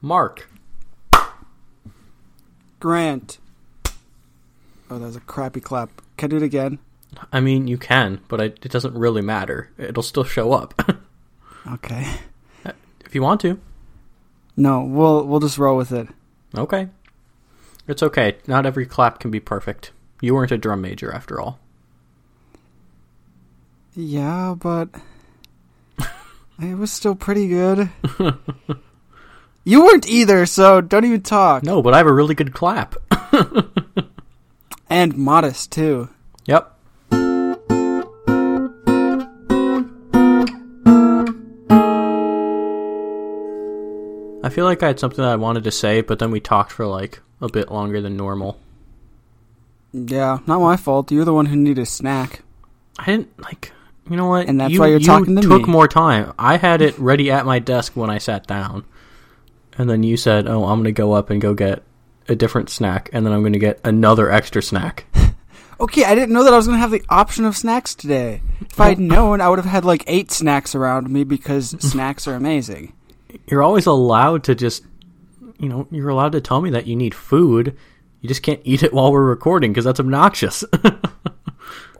Mark. Grant. Oh, that was a crappy clap. Can I do it again? I mean, you can, but I, it doesn't really matter. It'll still show up Okay. if you want to. No, we'll we'll just roll with it. Okay. It's okay. Not every clap can be perfect. You weren't a drum major after all. Yeah, but it was still pretty good. you weren't either, so don't even talk. No, but I have a really good clap. And modest too. Yep. I feel like I had something that I wanted to say, but then we talked for like a bit longer than normal. Yeah, not my fault. You're the one who needed a snack. I didn't like. You know what? And that's you, why you're you talking to took me. more time. I had it ready at my desk when I sat down, and then you said, "Oh, I'm going to go up and go get a different snack, and then I'm going to get another extra snack." Okay, I didn't know that I was going to have the option of snacks today. If I'd known, I would have had like eight snacks around me because snacks are amazing. You're always allowed to just, you know, you're allowed to tell me that you need food. You just can't eat it while we're recording because that's obnoxious.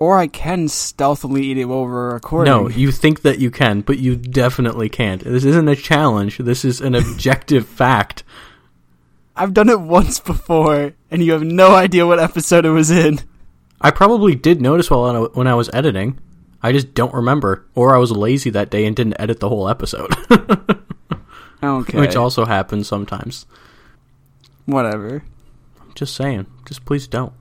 Or I can stealthily eat it while we're recording. no, you think that you can, but you definitely can't. This isn't a challenge. This is an objective fact. I've done it once before, and you have no idea what episode it was in. I probably did notice while I, when I was editing. I just don't remember, or I was lazy that day and didn't edit the whole episode, Okay. which also happens sometimes. Whatever. I'm just saying, just please don't.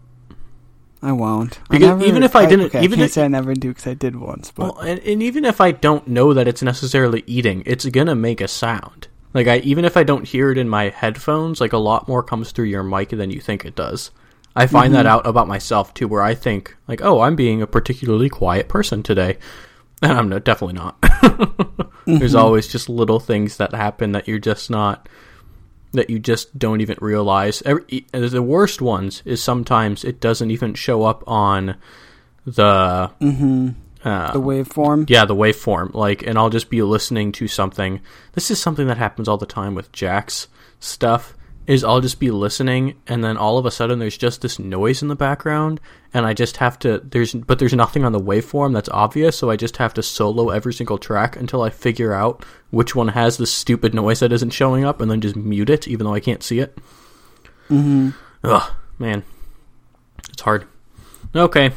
I won't. I never- even if I didn't- okay, even I can't if- say I never do because I did once. But Well, and, and even if I don't know that it's necessarily eating, it's gonna make a sound. Like I, even if I don't hear it in my headphones, like a lot more comes through your mic than you think it does. I find that mm-hmm. out about myself too, where I think like, oh, I'm being a particularly quiet person today, and I'm no, definitely not. There's mm-hmm. always just little things that happen that you're just not, that you just don't even realize. Every, the worst ones is sometimes it doesn't even show up on the. hmm Uh, the waveform. yeah, the waveform. Like, and I'll just be listening to something. This is something that happens all the time with Jack's stuff. Is I'll just be listening, and then all of a sudden there's just this noise in the background, and I just have to. There's but there's nothing on the waveform that's obvious, so I just have to solo every single track until I figure out which one has this stupid noise that isn't showing up, and then just mute it, even though I can't see it. hmm Ugh, man, it's hard. Okay,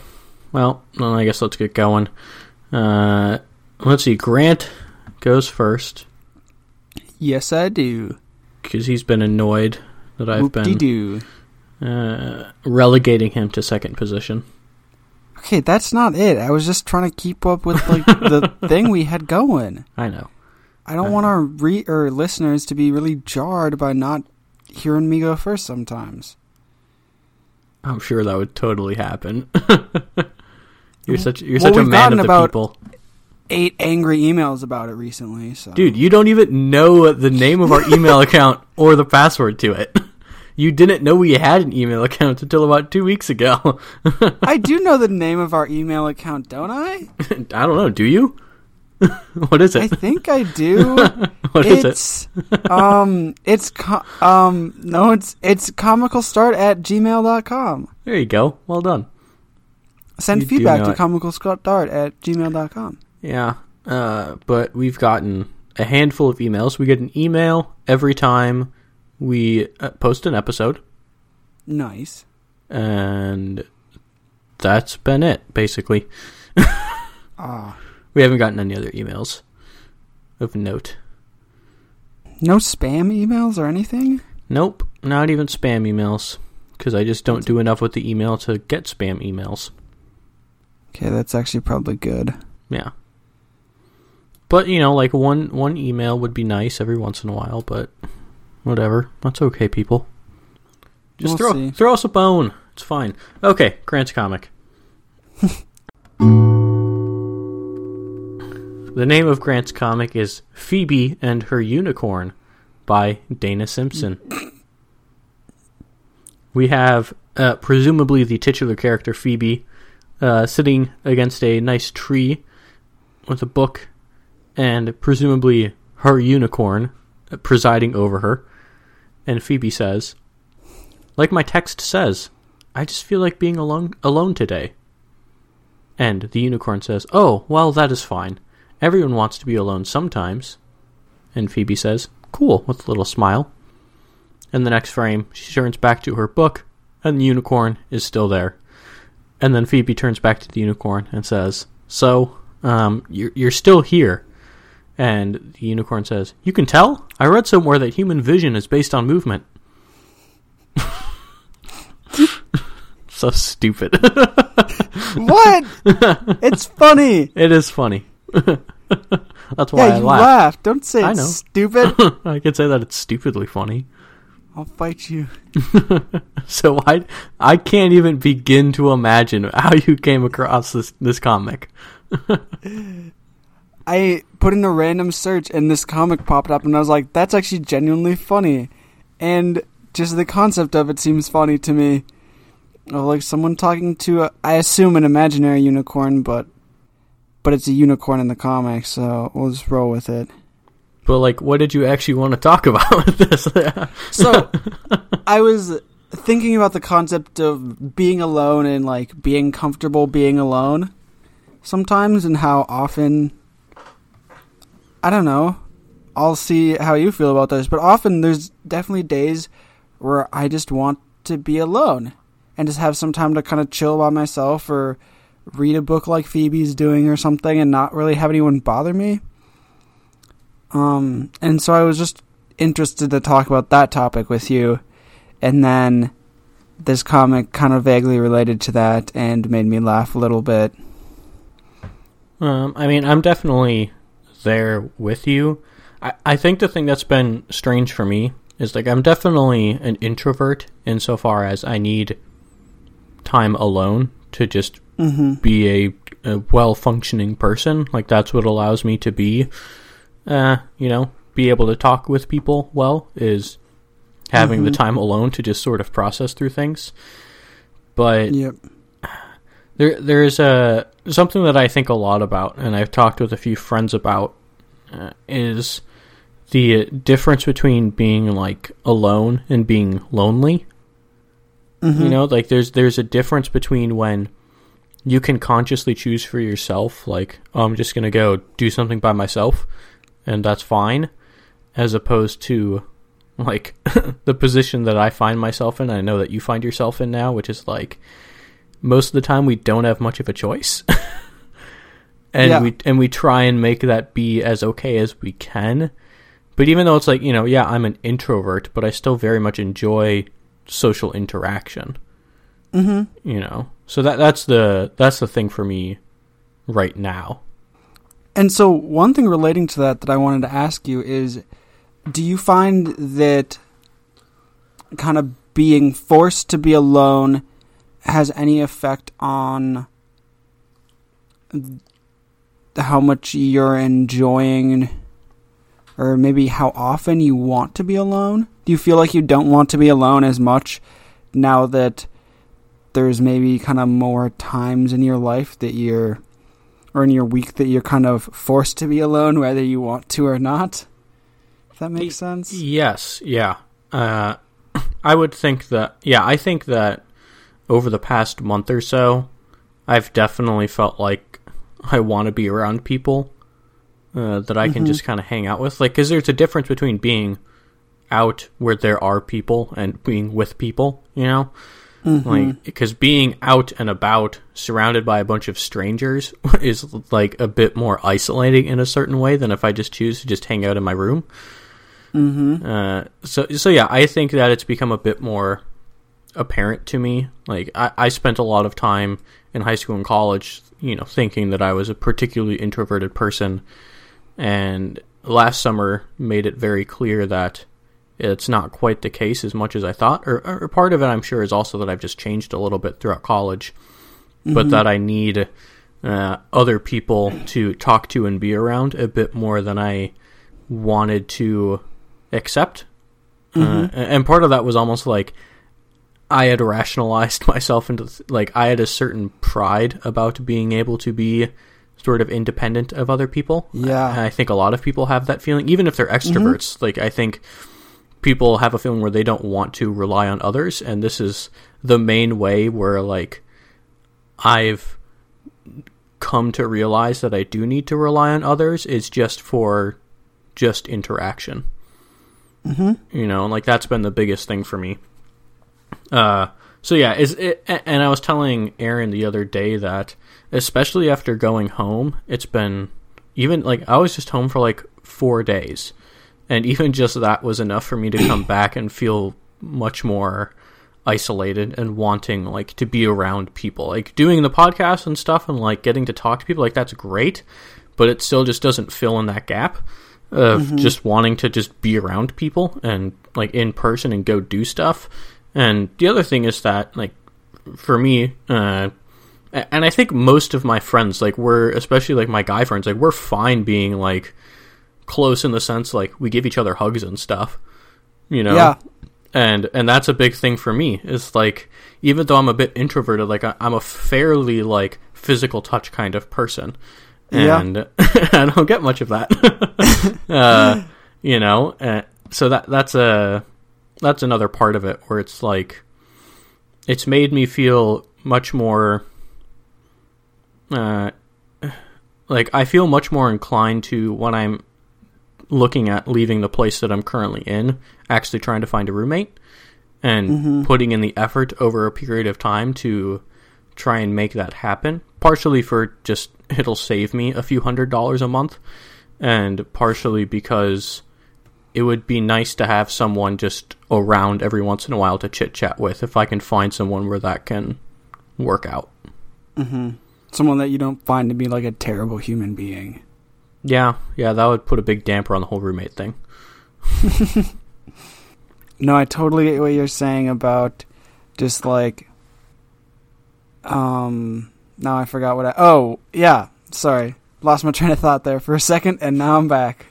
well, then I guess let's get going. Uh, let's see. Grant goes first Yes, I do. Because he's been annoyed that I've been uh, relegating him to second position. Okay, that's not it. I was just trying to keep up with like the thing we had going. I know. I don't Uh-huh. want our re- or listeners to be really jarred by not hearing me go first sometimes. I'm sure that would totally happen. you're such you're Well, such a man of the about- people, Eight angry emails about it recently. So dude. You don't even know the name of our email account or the password to it. You didn't know we had an email account until about two weeks ago. I do know the name of our email account, don't I? I don't know. Do you? what is it? I think I do. What is it? it's um it's co- um no it's it's comicalstart at gmail.com. There you go. Well done. Send You feedback to comicalstart at gmail.com. Yeah. Uh, but we've gotten a handful of emails. We get an email every time we uh, post an episode, Nice. and that's been it, basically. Ah. We haven't gotten any other emails of note. No spam emails or anything? Nope, not even spam emails, because I just don't do enough with the email to get spam emails. Okay, that's actually probably good. Yeah. But you know, like one one email would be nice every once in a while, but whatever. That's okay, people. Just We'll throw see. throw us a bone. It's fine. Okay, Grant's comic. the name of Grant's comic is Phoebe and Her Unicorn by Dana Simpson. We have uh, presumably the titular character Phoebe uh, sitting against a nice tree with a book and presumably her unicorn presiding over her. And Phoebe says, Like my text says, I just feel like being alone alone today. And the unicorn says, Oh, well, that is fine. Everyone wants to be alone sometimes. And Phoebe says, Cool, with a little smile. In the next frame, she turns back to her book, and the unicorn is still there. And then Phoebe turns back to the unicorn and says, So, um, you're, you're still here. And the unicorn says, You can tell? I read somewhere that human vision is based on movement. so stupid. what? it's funny. it is funny. That's why yeah, I you laugh. laugh. Don't say I know. stupid. I could say that it's stupidly funny. I'll fight you. So I I can't even begin to imagine how you came across this this comic. I put in a random search and this comic popped up, and I was like, "That's actually genuinely funny," and just the concept of it seems funny to me. Of like someone talking to, a, I assume, an imaginary unicorn, but but it's a unicorn in the comic, so we'll just roll with it. But like, what did you actually want to talk about with this? So I was thinking about the concept of being alone and like being comfortable being alone sometimes and how often I don't know. I'll see how you feel about this, but often there's definitely days where I just want to be alone and just have some time to kind of chill by myself or read a book like Phoebe's doing or something and not really have anyone bother me. Um, and so I was just interested to talk about that topic with you. And then this comic kind of vaguely related to that and made me laugh a little bit. Um, I mean, I'm definitely there with you. I, I think the thing that's been strange for me is like I'm definitely an introvert insofar as I need time alone to just Mm-hmm. be a, a well functioning person. Like that's what allows me to be, uh, you know, be able to talk with people well is having the Mhm. time alone to just sort of process through things. But Yep. There there is a something that I think a lot about, and I've talked with a few friends about, uh, is the difference between being like alone and being lonely. Mm-hmm. You know, like there's there's a difference between when you can consciously choose for yourself, like oh, I'm just gonna go do something by myself, and that's fine, as opposed to like the position that I find myself in. I know that you find yourself in now, which is like most of the time we don't have much of a choice. and Yeah. we and we try and make that be as okay as we can. But even though it's like, you know, yeah, I'm an introvert, but I still very much enjoy social interaction, Mm-hmm. you know. So that that's the that's the thing for me right now. And so, one thing relating to that that I wanted to ask you is do you find that kind of being forced to be alone has any effect on how much you're enjoying or maybe how often you want to be alone? Do you feel like you don't want to be alone as much now that there's maybe kind of more times in your life that you're or in your week that you're kind of forced to be alone whether you want to or not? If that makes sense? Yes, yeah. Uh, I would think that. Yeah, I think that over the past month or so, I've definitely felt like I want to be around people uh, that I can Mhm. just kind of hang out with. Like, because there's a difference between being out where there are people and being with people. You know, Mhm. like because being out and about, surrounded by a bunch of strangers, is like a bit more isolating in a certain way than if I just choose to just hang out in my room. Mhm. Uh, so so yeah, I think that it's become a bit more apparent to me. Like I, I spent a lot of time in high school and college, you know, thinking that I was a particularly introverted person, and last summer made it very clear that it's not quite the case as much as I thought. Or, or part of it, I'm sure, is also that I've just changed a little bit throughout college, but Mhm. that I need uh, other people to talk to and be around a bit more than I wanted to accept. Uh, Mhm. and part of that was almost like I had rationalized myself into like I had a certain pride about being able to be sort of independent of other people. Yeah. And I think a lot of people have that feeling, even if they're extroverts. Like I think people have a feeling where they don't want to rely on others, and this is the main way where like I've come to realize that I do need to rely on others is just for just interaction. Mm-hmm. You know, like that's been the biggest thing for me. Uh, so yeah, is it, and I was telling Aaron the other day that especially after going home, it's been even like I was just home for like four days, and even just that was enough for me to come back and feel much more isolated and wanting like to be around people. Like doing the podcast and stuff and like getting to talk to people like that's great but it still just doesn't fill in that gap of mm-hmm. just wanting to just be around people and like in person and go do stuff and the other thing is that like for me uh and I think most of my friends like we're especially like my guy friends like we're fine being like close in the sense like we give each other hugs and stuff you know? Yeah. And and that's a big thing for me is like even though i'm a bit introverted like I, am a fairly like physical touch kind of person. And yeah. i don't get much of that. Uh, you know uh, so that that's a that's another part of it where it's like it's made me feel much more uh, like i feel much more inclined to when i'm looking at leaving the place that I'm currently in, actually trying to find a roommate, and mm-hmm. putting in the effort over a period of time to try and make that happen. Partially for just it'll save me a few hundred dollars a month, and partially because it would be nice to have someone just around every once in a while to chit chat with if I can find someone where that can work out. Mm-hmm. Someone that you don't find to be like a terrible human being. Yeah, yeah, that would put a big damper on the whole roommate thing. no, I totally get what you're saying about just like um now I forgot what I Oh, yeah, sorry. Lost my train of thought there for a second and now I'm back.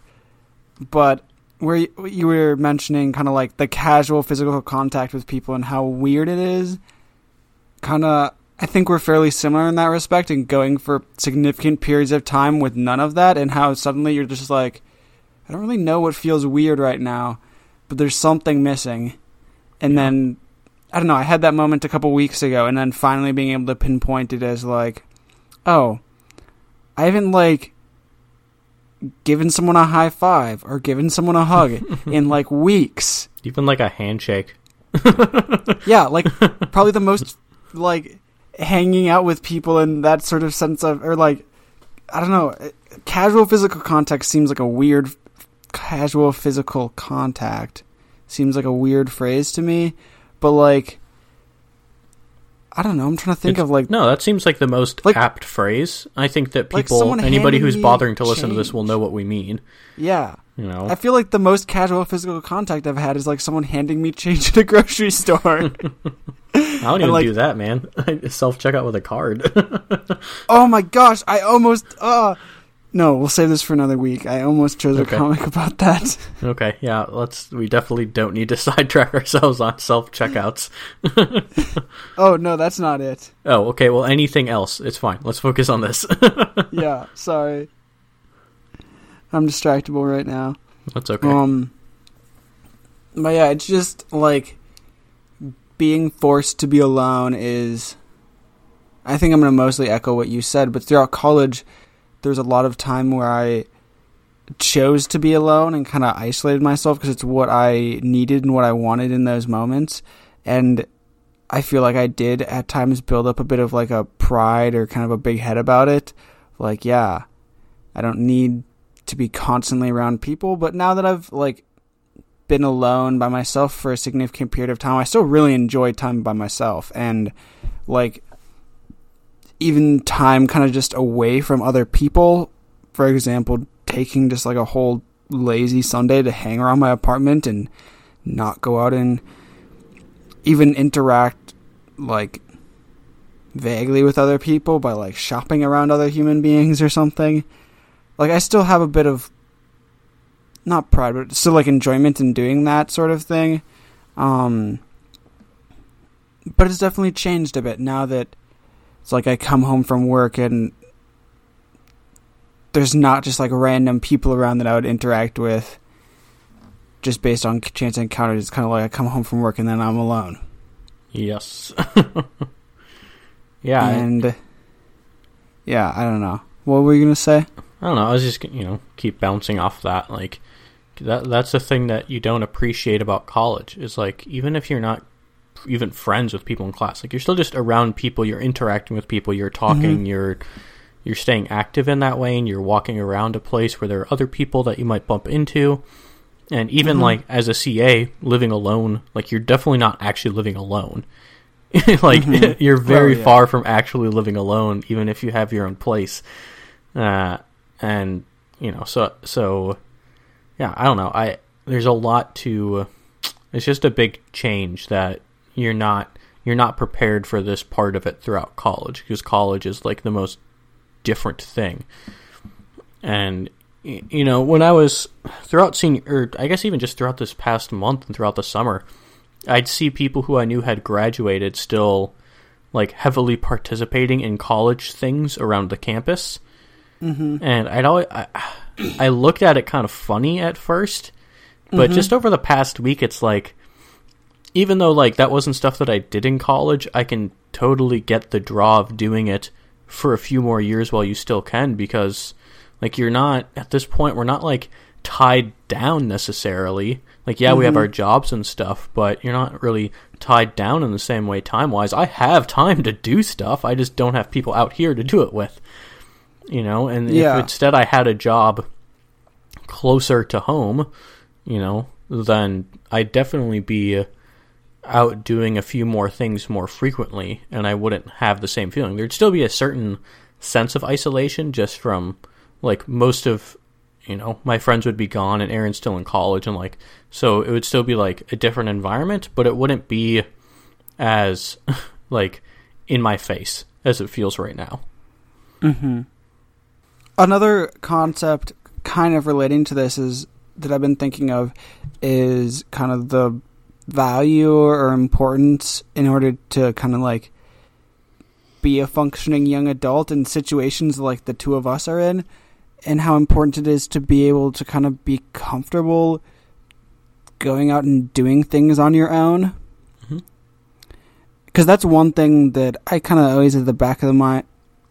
But where you, you were mentioning kind of like the casual physical contact with people and how weird it is kind of I think we're fairly similar in that respect and going for significant periods of time with none of that and how suddenly you're just like I don't really know what feels weird right now, but there's something missing. And then I don't know, I had that moment a couple weeks ago and then finally being able to pinpoint it as like oh, I haven't like given someone a high five or given someone a hug in like weeks. Even like a handshake. yeah, like probably the most like hanging out with people in that sort of sense of, or like, I don't know, eh, casual physical contact seems like a weird, casual physical contact seems like a weird phrase to me, but like, I don't know. I'm trying to think it's, of like no. That seems like the most like, apt phrase. I think that people, like anybody who's bothering to listen change. to this, will know what we mean. Yeah, you know. I feel like the most casual physical contact I've had is like someone handing me change at a grocery store. I don't even like, do that, man. I Self checkout with a card. oh my gosh! I almost. Uh, no, we'll save this for another week. I almost chose okay. a comic about that. okay, yeah, let's. We definitely don't need to sidetrack ourselves on self checkouts. oh no, that's not it. Oh, okay. Well, anything else? It's fine. Let's focus on this. yeah, sorry. I'm distractible right now. That's okay. Um, but yeah, it's just like being forced to be alone is I think I'm going to mostly echo what you said, but throughout college there's a lot of time where I chose to be alone and kind of isolated myself because it's what I needed and what I wanted in those moments. And I feel like I did at times build up a bit of like a pride or kind of a big head about it. Like, yeah, I don't need to be constantly around people, but now that I've like been alone by myself for a significant period of time, I still really enjoy time by myself. And like even time kind of just away from other people. For example, taking just like a whole lazy Sunday to hang around my apartment and not go out and even interact like vaguely with other people by like shopping around other human beings or something. Like I still have a bit of not pride, but still like enjoyment in doing that sort of thing. Um, but it's definitely changed a bit now that it's like I come home from work and there's not just like random people around that I would interact with. just based on chance encounters. It's kind of like I come home from work and then I'm alone. Yes. yeah. and yeah, I don't know. What were you gonna say? I don't know. I was just you know keep bouncing off that. Like that that's the thing that you don't appreciate about college is like even if you're not even friends with people in class, like you're still just around people. You're interacting with people. You're talking. Mhm. You're you're staying active in that way, and you're walking around a place where there are other people that you might bump into. And even Mhm. like as a CA living alone, like you're definitely not actually living alone. like Mhm. you're very Oh, yeah. far from actually living alone, even if you have your own place. Uh, and you know, so so yeah, I don't know. I there's a lot to. It's just a big change that you're not you're not prepared for this part of it throughout college because college is like the most different thing. And you know, when I was throughout senior, or I guess even just throughout this past month and throughout the summer, I'd see people who I knew had graduated still like heavily participating in college things around the campus. Mm-hmm. And I'd always I, I looked at it kind of funny at first, but Mhm. just over the past week, it's like even though like that wasn't stuff that I did in college, I can totally get the draw of doing it for a few more years while you still can because like you're not at this point we're not like tied down necessarily. Like yeah, we have Mhm. our jobs and stuff, but you're not really tied down in the same way time wise. I have time to do stuff. I just don't have people out here to do it with. You know, and Yeah. if instead I had a job closer to home, you know, then I'd definitely be out doing a few more things more frequently and I wouldn't have the same feeling. There'd still be a certain sense of isolation just from like most of you know, my friends would be gone and Aaron's still in college and like so it would still be like a different environment, but it wouldn't be as like in my face as it feels right now. Mm-hmm. Another concept kind of relating to this is that I've been thinking of is kind of the value or importance in order to kind of like be a functioning young adult in situations like the two of us are in and how important it is to be able to kind of be comfortable going out and doing things on your own. Mm-hmm. Because that's one thing that I kind of always at the back of the my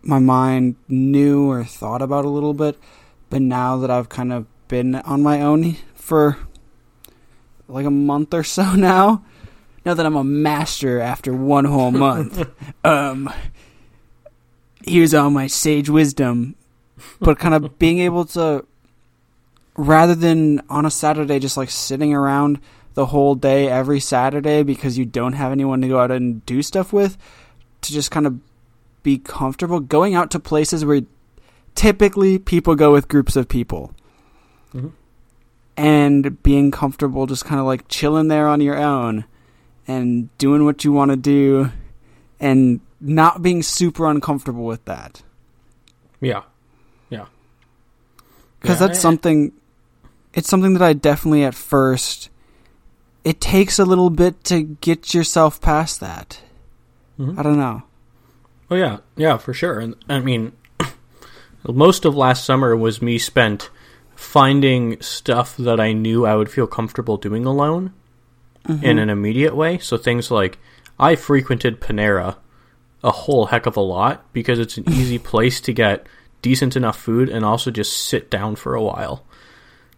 my mind knew or thought about a little bit, but now that I've kind of been on my own for like a month or so now, now that I'm a master after one whole month, um, here's all my sage wisdom, but kind of being able to, rather than on a Saturday just like sitting around the whole day every Saturday because you don't have anyone to go out and do stuff with, to just kind of be comfortable going out to places where typically people go with groups of people. Mhm. And being comfortable just kind of like chilling there on your own and doing what you want to do and not being super uncomfortable with that Yeah. Yeah. because Yeah, that's something it's something that i definitely at first it takes a little bit to get yourself past that Mhm. i don't know Oh yeah, yeah, for sure. And I mean, most of last summer was me spent finding stuff that I knew I would feel comfortable doing alone in an immediate way. So things like I frequented Panera a whole heck of a lot because it's an easy place to get decent enough food and also just sit down for a while.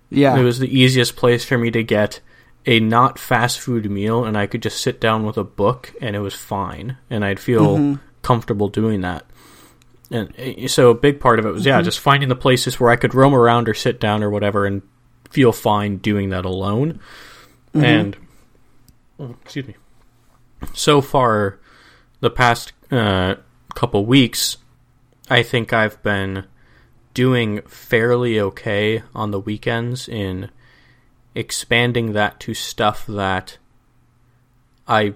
yeah It was the easiest place for me to get a not fast food meal, and I could just sit down with a book, and it was fine, and I'd feel Mhm. comfortable doing that. And uh, so a big part of it was yeah, Mhm. just finding the places where I could roam around or sit down or whatever, and feel fine doing that alone. Mhm. And oh, excuse me. So far, the past uh, couple weeks, I think I've been doing fairly okay on the weekends in expanding that to stuff that I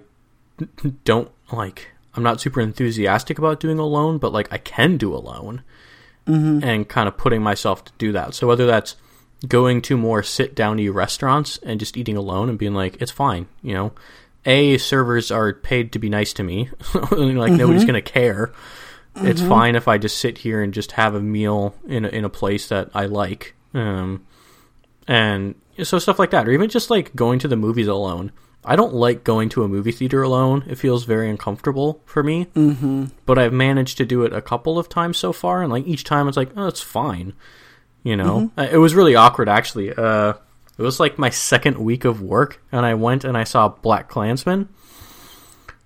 don't like. I'm not super enthusiastic about doing alone, but like I can do alone Mhm. and kind of putting myself to do that. So whether that's going to more sit downy restaurants and just eating alone and being like, it's fine, you know. A servers are paid to be nice to me. like nobody's Mhm. gonna care. It's Mhm. fine if I just sit here and just have a meal in a, in a place that I like. Um, and so stuff like that, or even just like going to the movies alone. I don't like going to a movie theater alone. It feels very uncomfortable for me. Mm-hmm. But I've managed to do it a couple of times so far, and like each time it's like, oh, it's fine. You know, Uh, it was really awkward actually. Uh, it was like my second week of work, and I went and I saw BlacKkKlansman,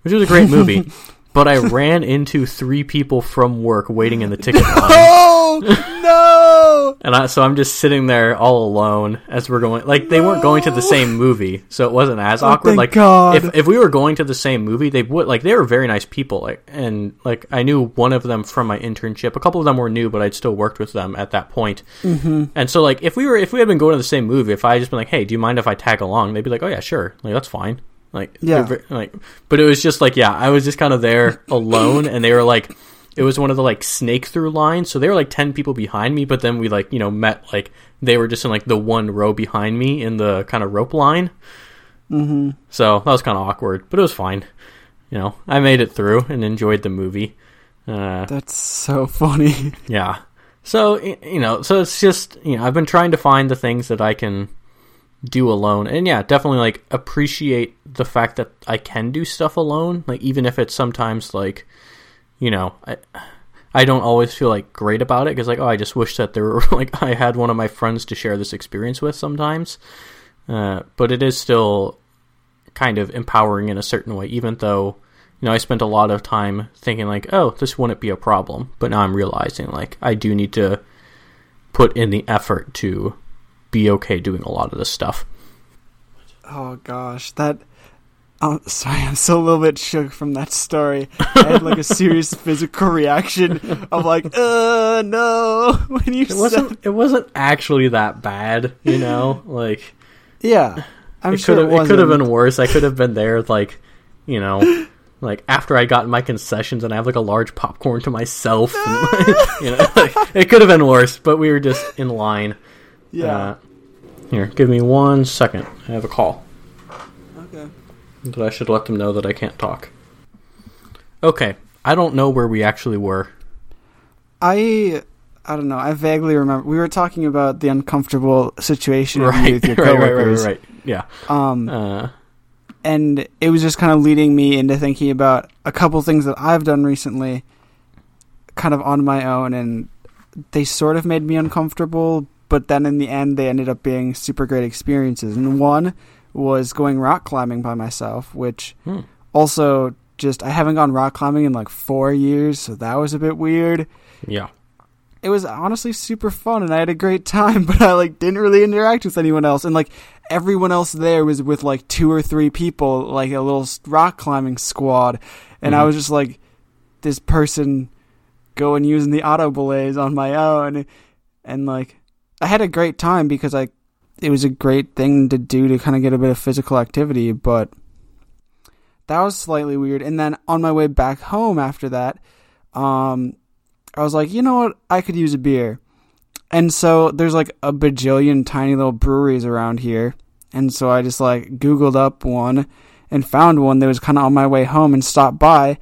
which was a great movie. but I ran into three people from work waiting in the ticket line. Oh no! And I, so I'm just sitting there all alone as we're going. Like they weren't going to the same movie, so it wasn't as awkward. thank like God. if if we were going to the same movie, they would like they were very nice people. Like and like I knew one of them from my internship. A couple of them were new, but I'd still worked with them at that point. Mm-hmm. And so like if we were if we had been going to the same movie, if I had just been like, hey, do you mind if I tag along? They'd be like, oh yeah, sure. Like that's fine. Like Yeah. they're like, but it was just like yeah, I was just kind of there alone, and they were like it was one of the like snake through lines so they were like 10 people behind me but then we like you know met like they were just in like the one row behind me in the kind of rope line. Mm-hmm. so that was kind of awkward but it was fine. You know i made it through and enjoyed the movie. Uh, That's so funny. yeah. So you know so it's just you know i've been trying to find the things that i can do alone. And yeah definitely like appreciate the fact that i can do stuff alone like even if it's sometimes like you know i i don't always feel like great about it because like oh i just wish that there were like i had one of my friends to share this experience with sometimes. Uh, but it is still kind of empowering in a certain way even though you know i spent a lot of time thinking like oh this wouldn't be a problem. But now i'm realizing like i do need to put in the effort to be okay doing a lot of this stuff. Oh gosh, that. Oh, sorry, I'm still a little bit shook from that story. I had like a serious physical reaction of like, uh, no, when you it wasn't said, it wasn't actually that bad you know like yeah, I'm it sure could have it, it could have been worse i could have been there like you know like after i got my concessions and i have like a large popcorn to myself and, you know like, it could have been worse but we were just in line Yeah. Uh, here give me one second i have a call. But I should let them know that I can't talk. Okay, I don't know where we actually were. I I don't know. I vaguely remember we were talking about the uncomfortable situation Right, with your right, right, right, coworkers. right, right. Yeah. Um, Uh, and it was just kind of leading me into thinking about a couple things that I've done recently, kind of on my own, and they sort of made me uncomfortable. But then in the end, they ended up being super great experiences. And one was going rock climbing by myself, which Hmm. also just I haven't gone rock climbing in like four years, so that was a bit weird. yeah. It was honestly super fun, and I had a great time. But I like didn't really interact with anyone else, and like everyone else there was with like two or three people, like a little rock climbing squad, and I Mhm. was just like this person going using the auto belays on my own, and like I had a great time because I it was a great thing to do to kind of get a bit of physical activity, but that was slightly weird. And then on my way back home after that, um, I was like, you know what, I could use a beer. And so there's like a bajillion tiny little breweries around here. And so I just like Googled up one and found one that was kind of on my way home and stopped by.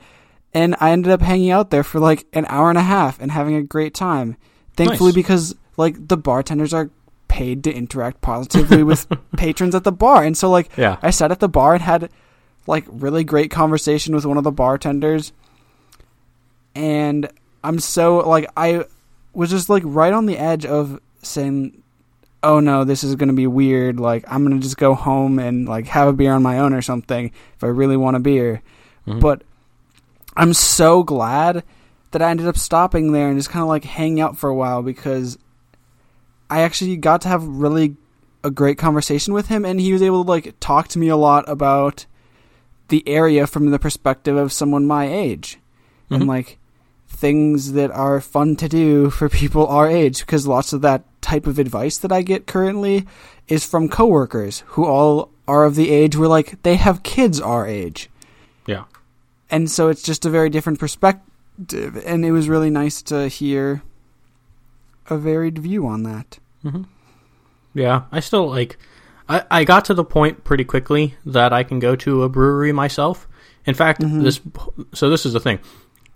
And I ended up hanging out there for like an hour and a half and having a great time. Thankfully, Nice. because like the bartenders are paid to interact positively with patrons at the bar. And so like Yeah. I sat at the bar and had like really great conversation with one of the bartenders. And I'm so like I was just like right on the edge of saying oh no, this is going to be weird. Like I'm going to just go home and like have a beer on my own or something if I really want a beer. Mhm. But I'm so glad that I ended up stopping there and just kind of like hang out for a while because I actually got to have really a great conversation with him and he was able to like talk to me a lot about the area from the perspective of someone my age and Mhm. like things that are fun to do for people our age because lots of that type of advice that I get currently is from coworkers who all are of the age where like they have kids our age Yeah. and so it's just a very different perspective and it was really nice to hear a varied view on that hmm Yeah. I still like. I, I got to the point pretty quickly that I can go to a brewery myself. In fact, Mhm. this. So this is the thing.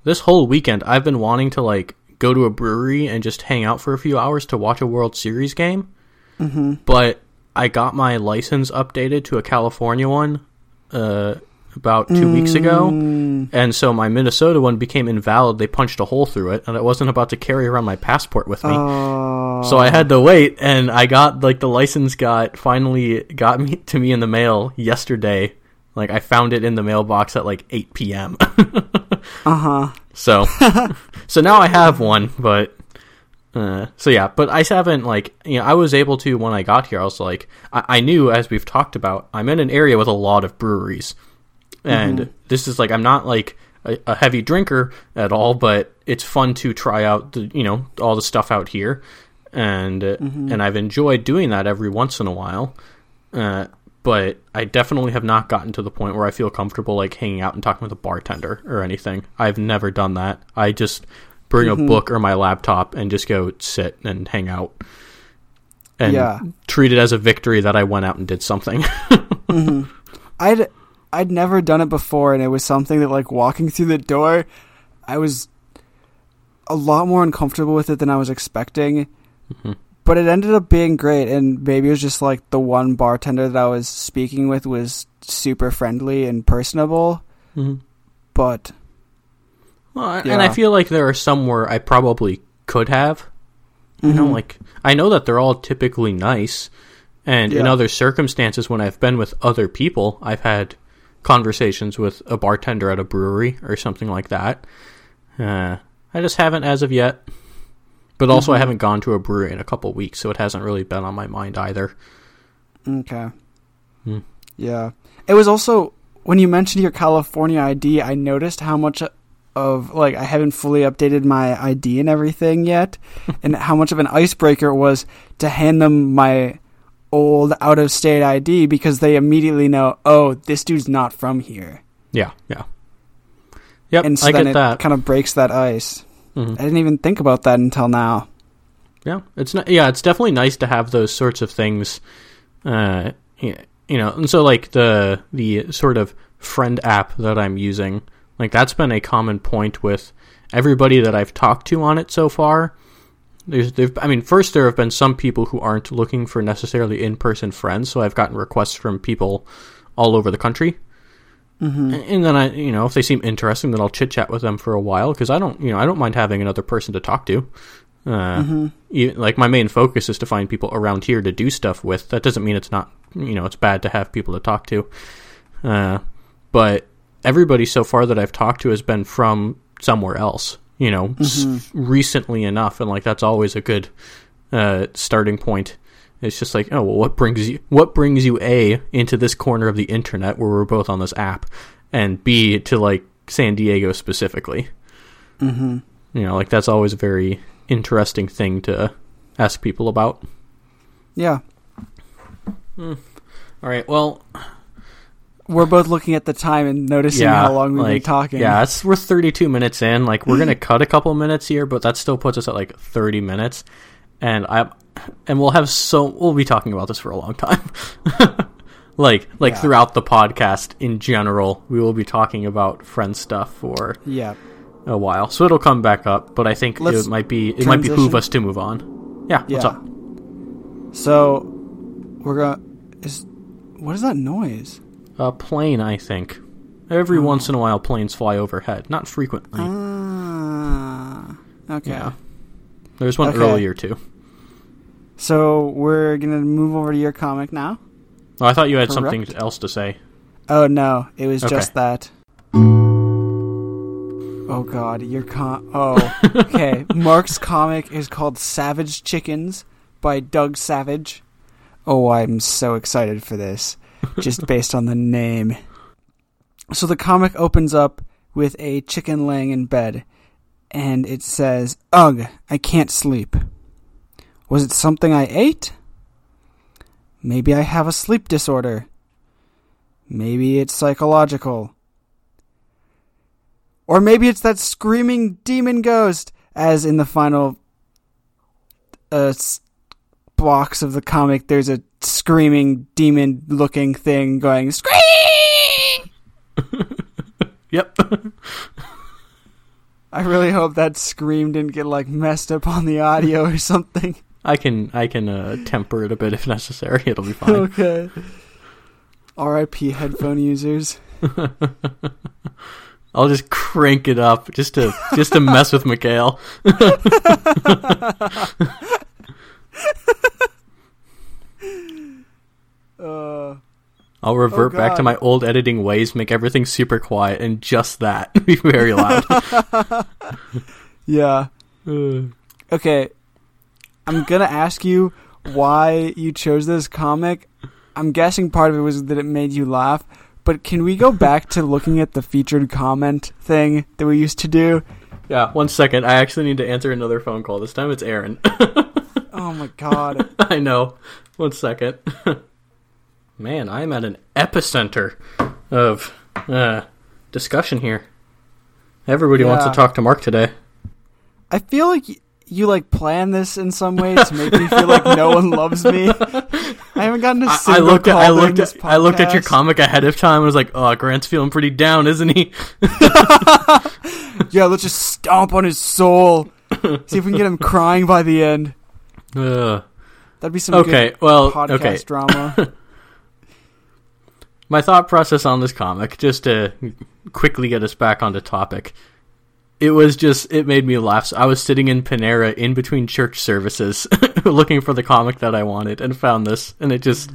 This whole weekend, I've been wanting to like go to a brewery and just hang out for a few hours to watch a World Series game. Mm-hmm. but I got my license updated to a California one uh, about two weeks ago, Mm, and so my Minnesota one became invalid. They punched a hole through it, and I wasn't about to carry around my passport with me. oh. So I had to wait, and I got like the license got finally got me to me in the mail yesterday. Like I found it in the mailbox at like 8 p.m. Uh huh. so so now I have one, but uh, so yeah, but I haven't like you know I was able to when I got here. I was like I, I knew as we've talked about I'm in an area with a lot of breweries, and this is like I'm not like a, a heavy drinker at all, but it's fun to try out the you know all the stuff out here, and uh, and I've enjoyed doing that every once in a while. Uh, but I definitely have not gotten to the point where I feel comfortable like hanging out and talking with a bartender or anything. I've never done that. I just bring a book or my laptop and just go sit and hang out. And Yeah. treat it as a victory that I went out and did something. I'd I'd never done it before, and it was something that like walking through the door, I was a lot more uncomfortable with it than I was expecting. Mhm. But it ended up being great, and maybe it was just like the one bartender that I was speaking with was super friendly and personable. Mhm. But Well, I- and I feel like there are some where I probably could have. You know, Mhm. like I know that they're all typically nice, and in other circumstances, when I've been with other people, I've had conversations with a bartender at a brewery or something like that. Uh, I just haven't as of yet. But also, I Mhm. haven't gone to a brewery in a couple weeks, so it hasn't really been on my mind either. Okay. Hmm. Yeah. It was also when you mentioned your California ID, I noticed how much of like I haven't fully updated my ID and everything yet, and how much of an icebreaker it was to hand them my old out of state ID because they immediately know, oh, this dude's not from here, Yeah, yeah, yep. and so I then it that. kind of breaks that ice. Mhm. I didn't even think about that until now. Yeah, it's not, yeah, it's definitely nice to have those sorts of things. Uh, you know, and so like the the sort of friend app that I'm using, like that's been a common point with everybody that I've talked to on it so far. There's, I mean, first there have been some people who aren't looking for necessarily in-person friends, so I've gotten requests from people all over the country. hmm And then I, you know, if they seem interesting, then I'll chit chat with them for a while because I don't, you know, I don't mind having another person to talk to. Uh, hmm e- like my main focus is to find people around here to do stuff with. That doesn't mean it's not, you know, it's bad to have people to talk to. Uh, but everybody so far that I've talked to has been from somewhere else, you know, s- recently enough, and like that's always a good uh, starting point. It's just like, oh, well, what brings you, what brings you a into this corner of the internet where we're both on this app, and b to like San Diego specifically. hmm You know, like that's always a very interesting thing to ask people about. Yeah. All right, well, We're both looking at the time and noticing yeah, how long we've like, been talking. Yeah, it's we're 32 minutes in. Like we're gonna cut a couple minutes here, but that still puts us at like 30 minutes, and I and we'll have so we'll be talking about this for a long time. like like Yeah. throughout the podcast in general, we will be talking about friend stuff for Yeah. a while, so it'll come back up. But I think Let's it might be it might behoove us to move on. Yeah, what's Yeah. up? So we're gonna is what is that noise? A plane, I think. Every Oh. once in a while, planes fly overhead. Not frequently. Ah, okay. Yeah. There's one Okay. earlier too. So we're gonna move over to your comic now. Oh, I thought you had Correct. something else to say. Oh no, it was Okay. just that. Oh god, your com. Oh, okay. Mark's comic is called Savage Chickens by Doug Savage. Oh, I'm so excited for this, just based on the name. So the comic opens up with a chicken laying in bed, and it says, Ugh, I can't sleep. Was it something I ate? Maybe I have a sleep disorder. Maybe it's psychological. Or maybe it's that screaming demon ghost, as in the final uh, blocks of the comic, there's a screaming demon looking thing going, Scream! Yep. I really hope that scream didn't get like messed up on the audio or something. I can I can uh, temper it a bit if necessary. It'll be fine. okay. R.I.P. headphone users. I'll just crank it up just to just to mess with Mikhail. Uh, I'll revert Oh, back to my old editing ways, make everything super quiet, and just that be very loud. yeah. Uh, Okay. I'm gonna ask you why you chose this comic. I'm guessing part of it was that it made you laugh. But can we go back to looking at the featured comment thing that we used to do? yeah, one second. I actually need to answer another phone call. This time it's Aaron. Oh my god. I know. One second. Man, I'm at an epicenter of uh, discussion here. Everybody wants to talk to Mark today. I feel like y- you like plan this in some way to make me feel like no one loves me. I haven't gotten a I, I single looked at call I during looked at I looked at your comic ahead of time. and was like, "Oh, Grant's feeling pretty down, isn't he?" Yeah, let's just stomp on his soul. See if we can get him crying by the end. Ugh. That'd be some Okay, good well, podcast okay. drama. My thought process on this comic, just to quickly get us back onto topic, it was just it made me laugh. So I was sitting in Panera in between church services, looking for the comic that I wanted, and found this, and it just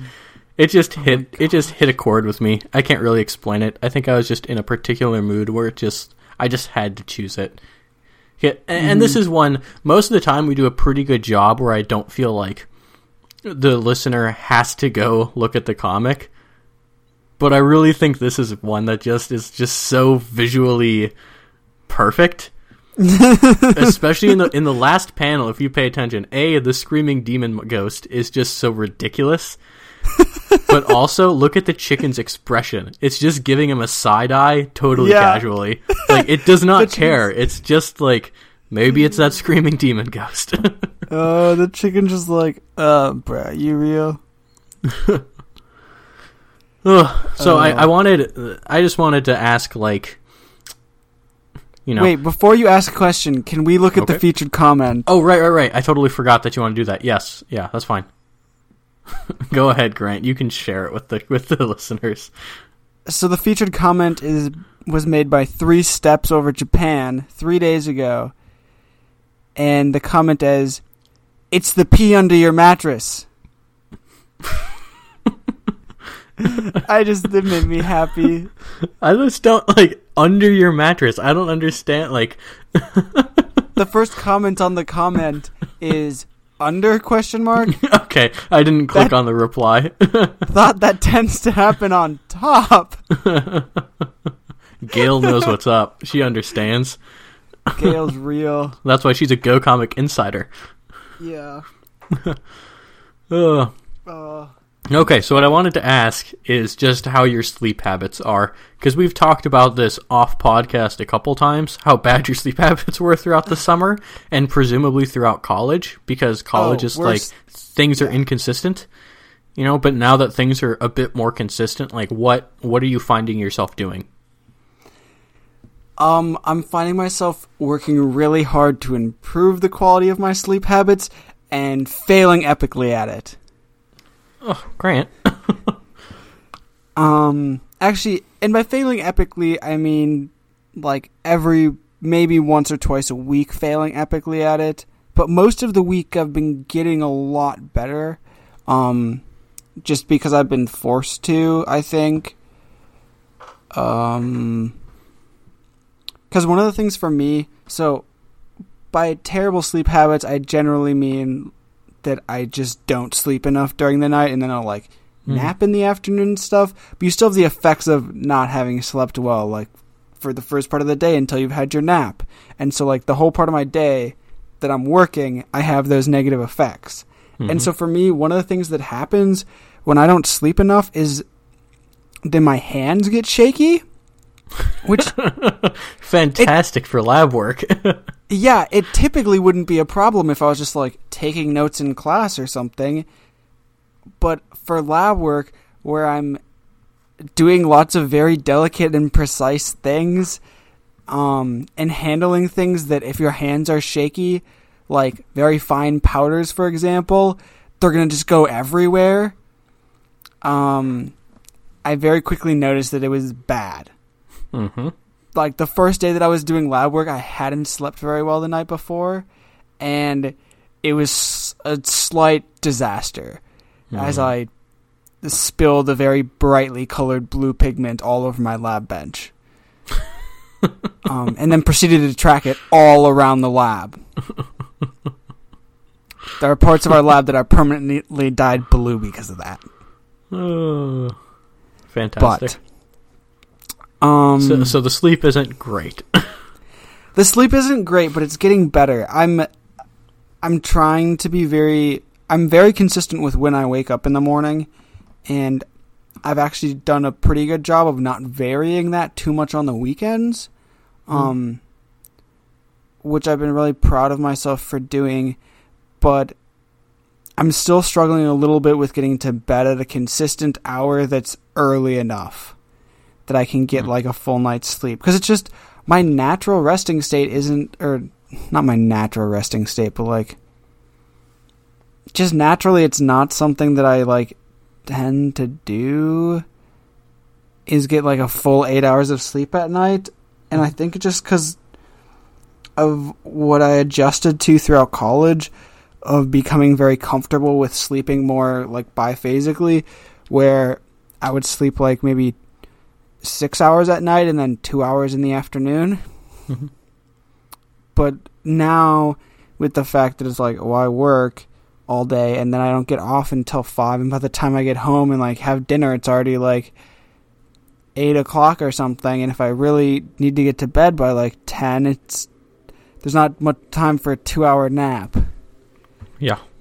it just oh hit it just hit a chord with me. I can't really explain it. I think I was just in a particular mood where it just I just had to choose it. Yeah, and, and this mm-hmm. is one most of the time we do a pretty good job where I don't feel like the listener has to go look at the comic. But I really think this is one that just is just so visually perfect. Especially in the in the last panel, if you pay attention, a the screaming demon ghost is just so ridiculous. but also look at the chicken's expression. It's just giving him a side eye totally Yeah. casually. Like it does not care. It's just like maybe it's that screaming demon ghost. Uh, the chicken just like, uh, bruh, you real? Ugh. so I, Uh. I wanted I just wanted to ask like you know Wait, before you ask a question, can we look at the featured comment? Oh right right right. I totally forgot that you want to do that. Yes. Yeah, that's fine. Go ahead, Grant. You can share it with the with the listeners. So the featured comment is was made by Three Steps Over Japan three days ago, and the comment is, "It's the pee under your mattress." I just it made me happy. I just don't like under your mattress. I don't understand like The first comment on the comment is under question mark. okay, I didn't click That- on the reply. Thought that tends to happen on top. Gail knows what's up. She understands. Gail's real. That's why she's a Go Comic insider. Yeah. Ugh. Uh, Okay, so what I wanted to ask is just how your sleep habits are, because we've talked about this off podcast a couple times, how bad your sleep habits were throughout the summer and presumably throughout college, because college Oh, is like things are yeah. inconsistent, you know. But now that things are a bit more consistent, like what what are you finding yourself doing? Um, I'm finding myself working really hard to improve the quality of my sleep habits and failing epically at it. Oh, Grant. Um, actually, and by failing epically, I mean like every maybe once or twice a week failing epically at it. But most of the week, I've been getting a lot better. Um, just because I've been forced to, I think. Um, because one of the things for me, so by terrible sleep habits, I generally mean that I just don't sleep enough during the night, and then I'll like Mhm. nap in the afternoon and stuff. But you still have the effects of not having slept well, like for the first part of the day until you've had your nap. And so, like the whole part of my day that I'm working, I have those negative effects. And Mhm. so for me, one of the things that happens when I don't sleep enough is then my hands get shaky. Which fantastic for lab work. yeah, it typically wouldn't be a problem if I was just like taking notes in class or something. But for lab work where I'm doing lots of very delicate and precise things um and handling things that if your hands are shaky like very fine powders, for example, they're gonna just go everywhere. Um, I very quickly noticed that it was bad. Mm-hmm. Like the first day that I was doing lab work, I hadn't slept very well the night before, and it was a slight disaster as I spilled a very brightly colored blue pigment all over my lab bench. um, and then proceeded to track it all around the lab. there are parts of our lab that are permanently dyed blue because of that. Oh, fantastic. But um, so, so the sleep isn't great. the sleep isn't great, but it's getting better. I'm I'm trying to be very I'm very consistent with when I wake up in the morning and I've actually done a pretty good job of not varying that too much on the weekends. Um which I've been really proud of myself for doing, but I'm still struggling a little bit with getting to bed at a consistent hour that's early enough that I can get Hmm. like a full night's sleep because it's just my natural resting state isn't or not my natural resting state but like just naturally it's not something that I like tend to do is get like a full 8 hours of sleep at night and I think just cuz of what I adjusted to throughout college of becoming very comfortable with sleeping more like biphasically where I would sleep like maybe 6 hours at night and then 2 hours in the afternoon Mhm. but now with the fact that it's like well I work all day and then I don't get off until five and by the time I get home and like have dinner it's already like eight o'clock or something and if I really need to get to bed by like ten it's there's not much time for a two hour nap. Yeah.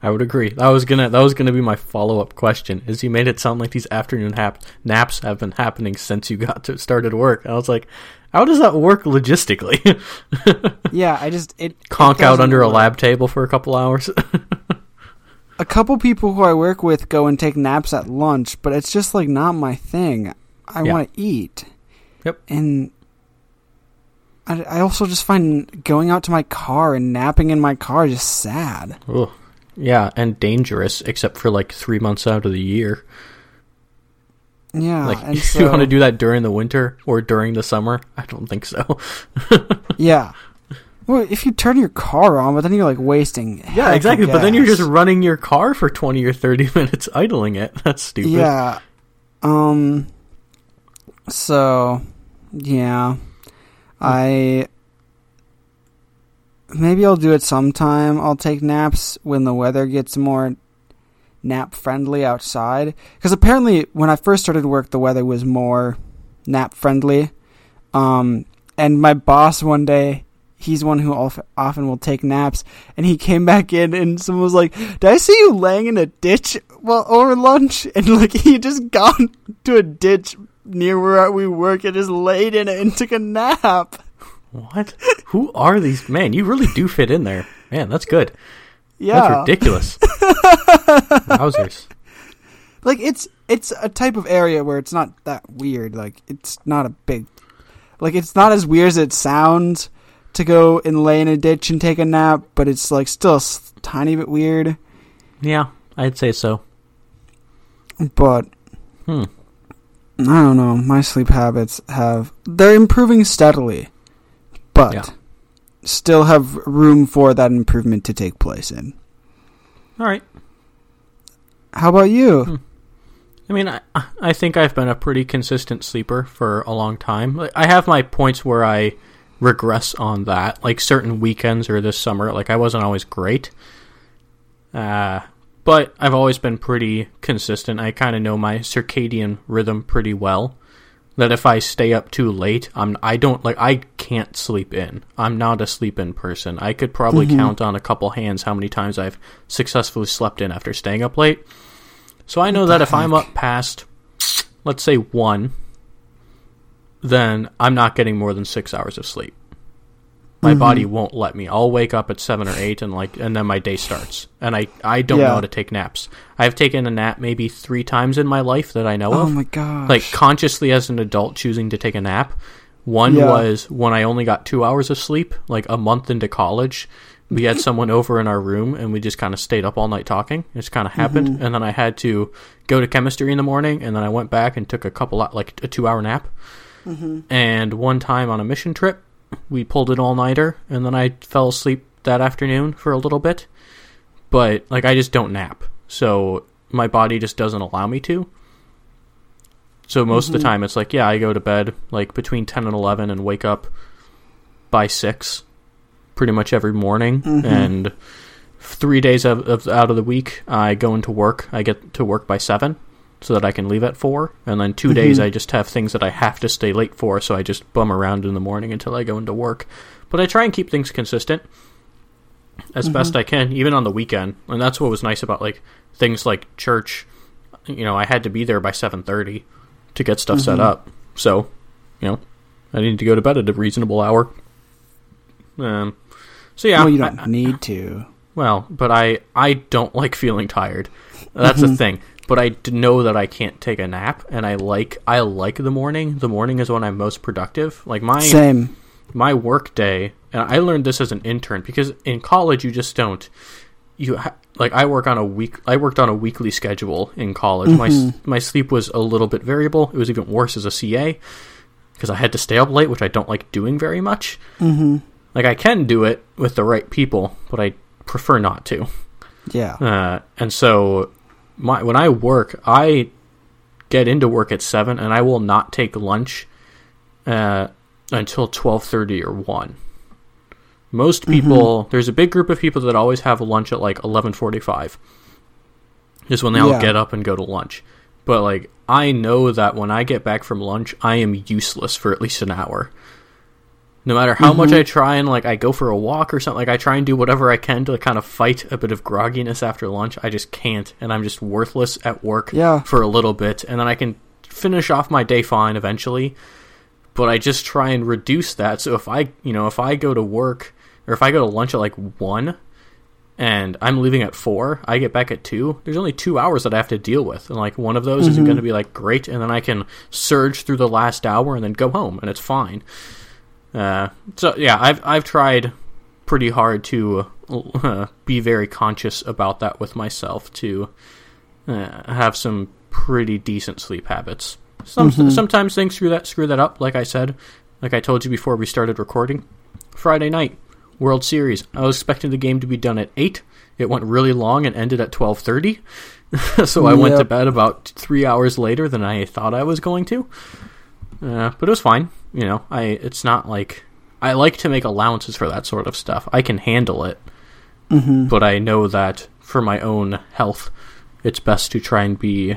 I would agree. That was gonna that was gonna be my follow up question. Is you made it sound like these afternoon hap- naps have been happening since you got to started work. And I was like, how does that work logistically? Yeah, I just it Conk it out doesn't under a lab table for a couple hours. A couple people who I work with go and take naps at lunch, but it's just like not my thing. I Yeah. want to eat. Yep. And I, I also just find going out to my car and napping in my car just sad. Ugh. Yeah, and dangerous, except for like three months out of the year. Yeah, like, and so, you want to do that during the winter or during the summer, I don't think so. Yeah. Well, if you turn your car on, but then you're like wasting. yeah, exactly. But then you're just running your car for twenty or thirty minutes idling it. That's stupid. Yeah. Um. So, yeah, I maybe I'll do it sometime. I'll take naps when the weather gets more nap friendly outside. Because apparently, when I first started work, the weather was more nap friendly. Um, and my boss one day. He's one who often will take naps, and he came back in, and someone was like, "Did I see you laying in a ditch well over lunch?" And like he just gone to a ditch near where we work and just laid in it and took a nap. What? Who are these? Man, you really do fit in there. Man, that's good. Yeah, That's ridiculous. Wowzers. like it's it's a type of area where it's not that weird. Like it's not a big, like it's not as weird as it sounds to go and lay in a ditch and take a nap, but it's like still a tiny bit weird. Yeah, I'd say so. But Hmm. I don't know. My sleep habits have they're improving steadily, but Yeah. still have room for that improvement to take place in. All right. How about you? I mean, I, I think I've been a pretty consistent sleeper for a long time. I have my points where I regress on that, like certain weekends or this summer. Like I wasn't always great, uh, but I've always been pretty consistent. I kind of know my circadian rhythm pretty well. That if I stay up too late, I'm I don't like I can't sleep in. I'm not a sleep in person. I could probably Mhm. count on a couple hands how many times I've successfully slept in after staying up late. So I know that if I'm up past, let's say one, then I'm not getting more than six hours of sleep. My Mhm. body won't let me. I'll wake up at seven or eight, and like, and then my day starts. And I, I don't Yeah. know how to take naps. I've taken a nap maybe three times in my life that I know Oh of. Oh my god! Like consciously as an adult choosing to take a nap, One Yeah. was when I only got two hours of sleep, like a month into college. We had someone over in our room and we just kind of stayed up all night talking. It just kind of happened. And then I had to go to chemistry in the morning and then I went back and took a couple, like a two hour nap. And one time on a mission trip, we pulled an all nighter and then I fell asleep that afternoon for a little bit. But like I just don't nap. So my body just doesn't allow me to. So most of the mm-hmm. time it's like, yeah, I go to bed like between 10 and 11 and wake up by 6 pretty much every morning mm-hmm. and 3 days of, of out of the week I go into work. I get to work by 7 so that I can leave at 4 and then 2 days I just have things that I have to stay late for so I just bum around in the morning until I go into work. But I try and keep things consistent as best I can, even on the weekend. And that's what was nice about like things like church. You know, I had to be there by seven thirty to get stuff set up. So, you know, I needed to go to bed at a reasonable hour. Um, so yeah, well, you don't need to. well, but I I don't like feeling tired. That's Mm-hmm. the thing. But I know that I can't take a nap, and I like I like the morning. The morning is when I'm most productive. Like my Same. my work day and i learned this as an intern because in college you just don't you ha- like i work on a week i worked on a weekly schedule in college my my sleep was a little bit variable it was even worse as a ca because i had to stay up late which i don't like doing very much Mm-hmm. like i can do it with the right people but i prefer not to Yeah. uh, and so my when I work, I get into work at seven, and I will not take lunch uh, until twelve thirty or one. Most people, there's a big group of people that always have lunch at like eleven forty-five. Is when they all get up and go to lunch. But like, I know that when I get back from lunch, I am useless for at least an hour. No matter how much mm-hmm. I try and like I go for a walk or something, like I try and do whatever I can to kind of fight a bit of grogginess after lunch, I just can't, and I'm just worthless at work Yeah. for a little bit, and then I can finish off my day fine eventually. But I just try and reduce that. So if I, you know, if I go to work or if I go to lunch at like one, and I'm leaving at four, I get back at two. There's only two hours that I have to deal with, and like one of those isn't mm-hmm. going to be like great, and then I can surge through the last hour and then go home, and it's fine. Uh, so yeah, I've I've tried pretty hard to uh, be very conscious about that with myself to uh, have some pretty decent sleep habits. Some sometimes things screw that screw that up. Like I said, like I told you before we started recording, Friday night World Series. I was expecting the game to be done at eight. It went really long and ended at twelve thirty. so I went to bed about three hours later than I thought I was going to. Uh, but it was fine. You know, I it's not like I like to make allowances for that sort of stuff. I can handle it, Mm-hmm. but I know that for my own health, it's best to try and be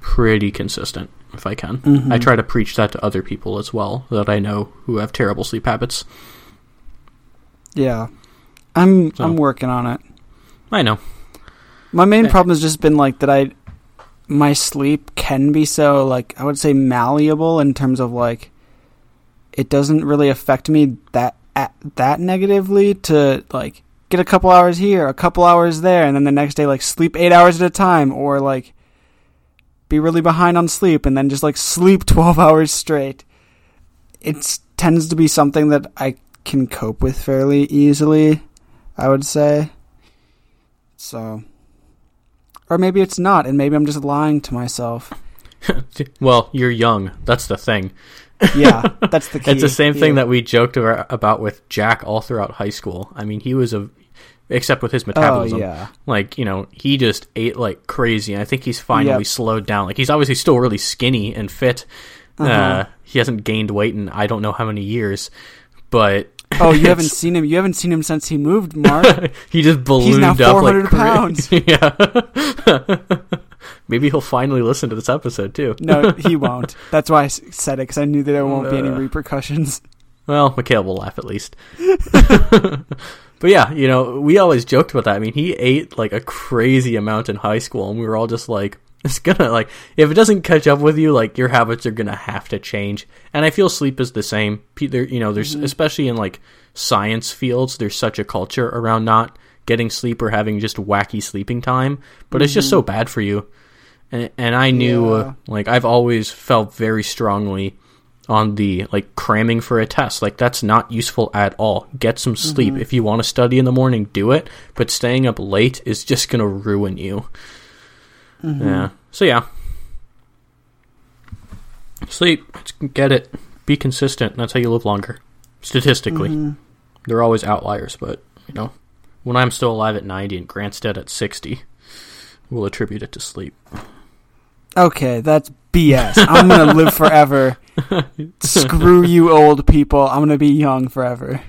pretty consistent if I can. Mm-hmm. I try to preach that to other people as well that I know who have terrible sleep habits. Yeah. I'm So- I'm working on it. I know. My main Yeah. problem has just been like that I my sleep can be so like I would say malleable in terms of like it doesn't really affect me that at, that negatively to like get a couple hours here, a couple hours there and then the next day like sleep 8 hours at a time or like be really behind on sleep and then just like sleep 12 hours straight. It tends to be something that I can cope with fairly easily, I would say. So or maybe it's not, and maybe I'm just lying to myself. Well, you're young. That's the thing. Yeah, that's the key. It's the same thing Yeah. that we joked about with Jack all throughout high school. I mean, he was a except with his metabolism. Oh yeah, Like, you know, he just ate like crazy. And I think he's finally Yep. slowed down. Like, he's obviously still really skinny and fit. uh Uh-huh. he hasn't gained weight in I don't know how many years, but Oh, you haven't seen him. You haven't seen him since he moved, Mark. he just ballooned now up 400 like cra- pounds. yeah. Maybe he'll finally listen to this episode too. no, he won't. That's why I said it because I knew that there won't be any Uh. repercussions. Well, Mikhail will laugh at least. but yeah, you know, we always joked about that. I mean, he ate like a crazy amount in high school, and we were all just like, it's gonna, like, if it doesn't catch up with you, like, your habits are gonna have to change. And I feel sleep is the same. There, you know, there's, especially in like science fields, there's such a culture around not getting sleep or having just wacky sleeping time, but it's just so bad for you. And, and I knew, uh, Yeah. like, I've always felt very strongly on the like cramming for a test. Like that's not useful at all. Get some sleep. Mm-hmm. If you want to study in the morning, do it, but staying up late is just going to ruin you. Mm-hmm. Yeah. So yeah. Sleep, get it. Be consistent. That's how you live longer. Statistically. Mm-hmm. There are always outliers, but you know, when I'm still alive at 90 and Grant's dead at 60, we'll attribute it to sleep. Okay, that's BS. I'm gonna live forever. Screw you, old people. I'm gonna be young forever.